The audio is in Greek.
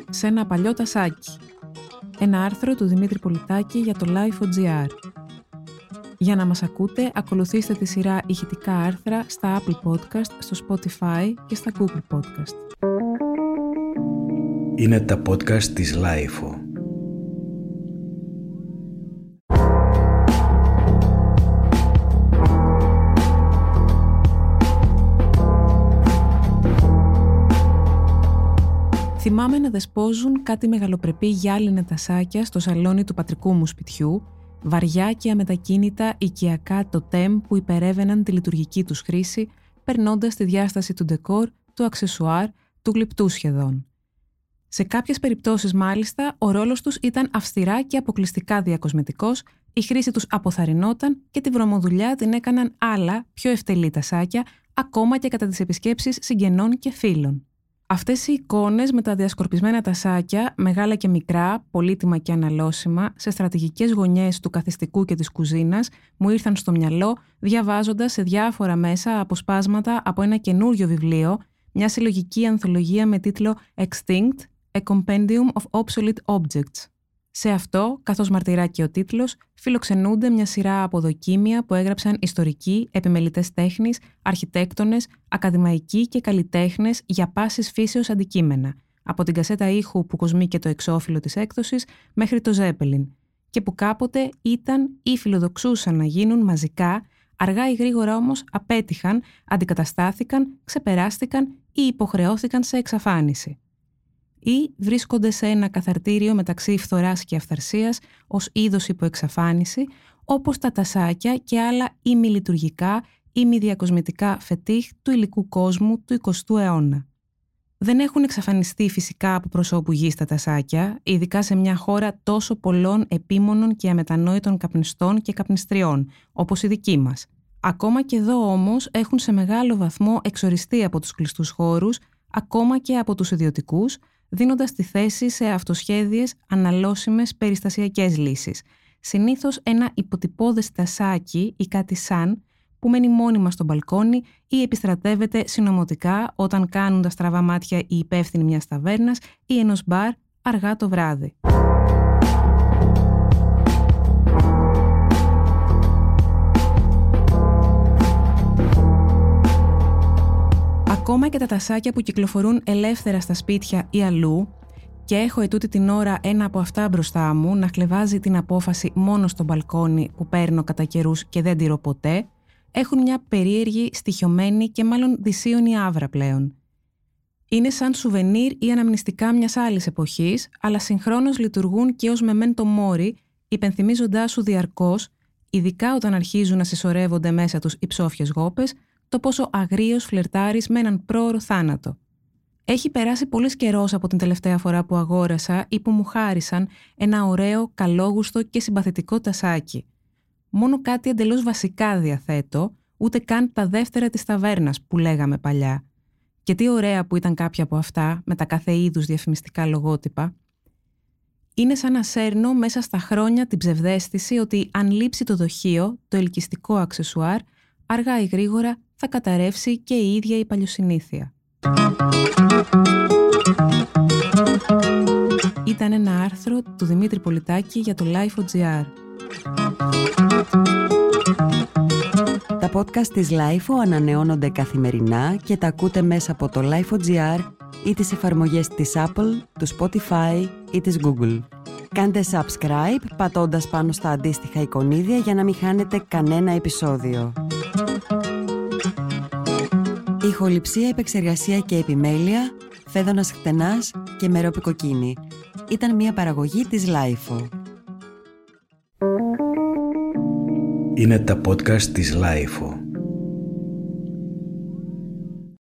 μπαλκόνι σε ένα παλιό τασάκι. Ένα άρθρο του Δημήτρη Πολιτάκη για το Life.gr. Για να μας ακούτε, ακολουθήστε τη σειρά ηχητικά άρθρα στα Apple Podcast, στο Spotify και στα Google Podcast. Είναι τα podcast της Life. Θυμάμαι να δεσπόζουν κάτι μεγαλοπρεπή γυάλινα τασάκια στο σαλόνι του πατρικού μου σπιτιού, βαριά και αμετακίνητα οικιακά τεμ που υπερεύαιναν τη λειτουργική τους χρήση, περνώντας τη διάσταση του ντεκόρ, του αξεσουάρ, του γλυπτού σχεδόν. Σε κάποιες περιπτώσεις μάλιστα, ο ρόλος τους ήταν αυστηρά και αποκλειστικά διακοσμητικός, η χρήση τους αποθαρρυνόταν και τη βρωμοδουλειά την έκαναν άλλα, πιο ευτελή τασάκια, ακόμα και κατά τις επισκέψεις συγγενών και φίλων. Αυτές οι εικόνες με τα διασκορπισμένα τασάκια, μεγάλα και μικρά, πολύτιμα και αναλώσιμα, σε στρατηγικές γωνιές του καθιστικού και της κουζίνας, μου ήρθαν στο μυαλό διαβάζοντας σε διάφορα μέσα αποσπάσματα από ένα καινούριο βιβλίο, μια συλλογική ανθολογία με τίτλο Extinct, A Compendium of Obsolete Objects. Σε αυτό, καθώς μαρτυρά και ο τίτλος, φιλοξενούνται μια σειρά από δοκίμια που έγραψαν ιστορικοί, επιμελητές τέχνης, αρχιτέκτονες, ακαδημαϊκοί και καλλιτέχνες για πάσης φύσεως αντικείμενα, από την κασέτα ήχου που κοσμεί και το εξώφυλλο της έκδοσης μέχρι το Ζέπελιν, και που κάποτε ήταν ή φιλοδοξούσαν να γίνουν μαζικά, αργά ή γρήγορα όμως απέτυχαν, αντικαταστάθηκαν, ξεπεράστηκαν ή υποχρεώθηκαν σε εξαφάνιση ή βρίσκονται σε ένα καθαρτήριο μεταξύ φθοράς και αυθαρσίας ως είδος υποεξαφάνιση, όπως τα τασάκια και άλλα ημιλειτουργικά ή μη διακοσμητικά φετίχ του υλικού κόσμου του 20ου αιώνα. Δεν έχουν εξαφανιστεί φυσικά από προσώπου γης τα τασάκια, ειδικά σε μια χώρα τόσο πολλών επίμονων και αμετανόητων καπνιστών και καπνιστριών, όπως η δική μας. Ακόμα και εδώ όμως έχουν σε μεγάλο βαθμό εξοριστεί από τους κλειστούς χώρους, ακόμα και από τους ιδιωτικούς, δίνοντας τη θέση σε αυτοσχέδιες αναλώσιμες περιστασιακές λύσεις. Συνήθως ένα υποτυπώδες τασάκι ή κάτι σαν που μένει μόνιμα στο μπαλκόνι ή επιστρατεύεται συνωμοτικά όταν κάνουν τα στραβά μάτια οι υπεύθυνοι μιας ταβέρνας ή ενός μπαρ αργά το βράδυ. Ακόμα και τα τασάκια που κυκλοφορούν ελεύθερα στα σπίτια ή αλλού και έχω ετούτη την ώρα ένα από αυτά μπροστά μου να χλεβάζει την απόφαση μόνο στο μπαλκόνι που παίρνω κατά καιρούς και δεν τηρώ ποτέ, έχουν μια περίεργη, στοιχειωμένη και μάλλον δυσίωνη άβρα πλέον. Είναι σαν σουβενίρ ή αναμνηστικά μιας άλλης εποχής, αλλά συγχρόνως λειτουργούν και ως μεμέντο μόρι, υπενθυμίζοντάς σου διαρκώς, ειδικά όταν αρχίζουν να συσσωρεύονται μέσα τους οι ψόφιες γόπες, το πόσο αγρίως φλερτάρεις με έναν πρόωρο θάνατο. Έχει περάσει πολύς καιρός από την τελευταία φορά που αγόρασα ή που μου χάρισαν ένα ωραίο, καλόγουστο και συμπαθητικό τασάκι. Μόνο κάτι εντελώς βασικά διαθέτω, ούτε καν τα δεύτερα της ταβέρνας που λέγαμε παλιά. Και τι ωραία που ήταν κάποια από αυτά, με τα κάθε είδους διαφημιστικά λογότυπα. Είναι σαν να σέρνω μέσα στα χρόνια την ψευδέστηση ότι αν λείψει το δοχείο, το ελκυστικό αξεσουάρ, αργά ή γρήγορα θα καταρρεύσει και η ίδια η παλιοσυνήθεια. Ήταν ένα άρθρο του Δημήτρη Πολιτάκη για το Life.gr. Τα podcast της Life ανανεώνονται καθημερινά και τα ακούτε μέσα από το Life.gr ή τις εφαρμογές της Apple, του Spotify ή της Google. Κάντε subscribe πατώντας πάνω στα αντίστοιχα εικονίδια για να μην χάνετε κανένα επεισόδιο. Ηχοληψία, επεξεργασία και επιμέλεια, φέδωνας χτενάς και μερόπικοκίνη. Ήταν μια παραγωγή της Lifeo. Είναι τα podcast της Lifeo.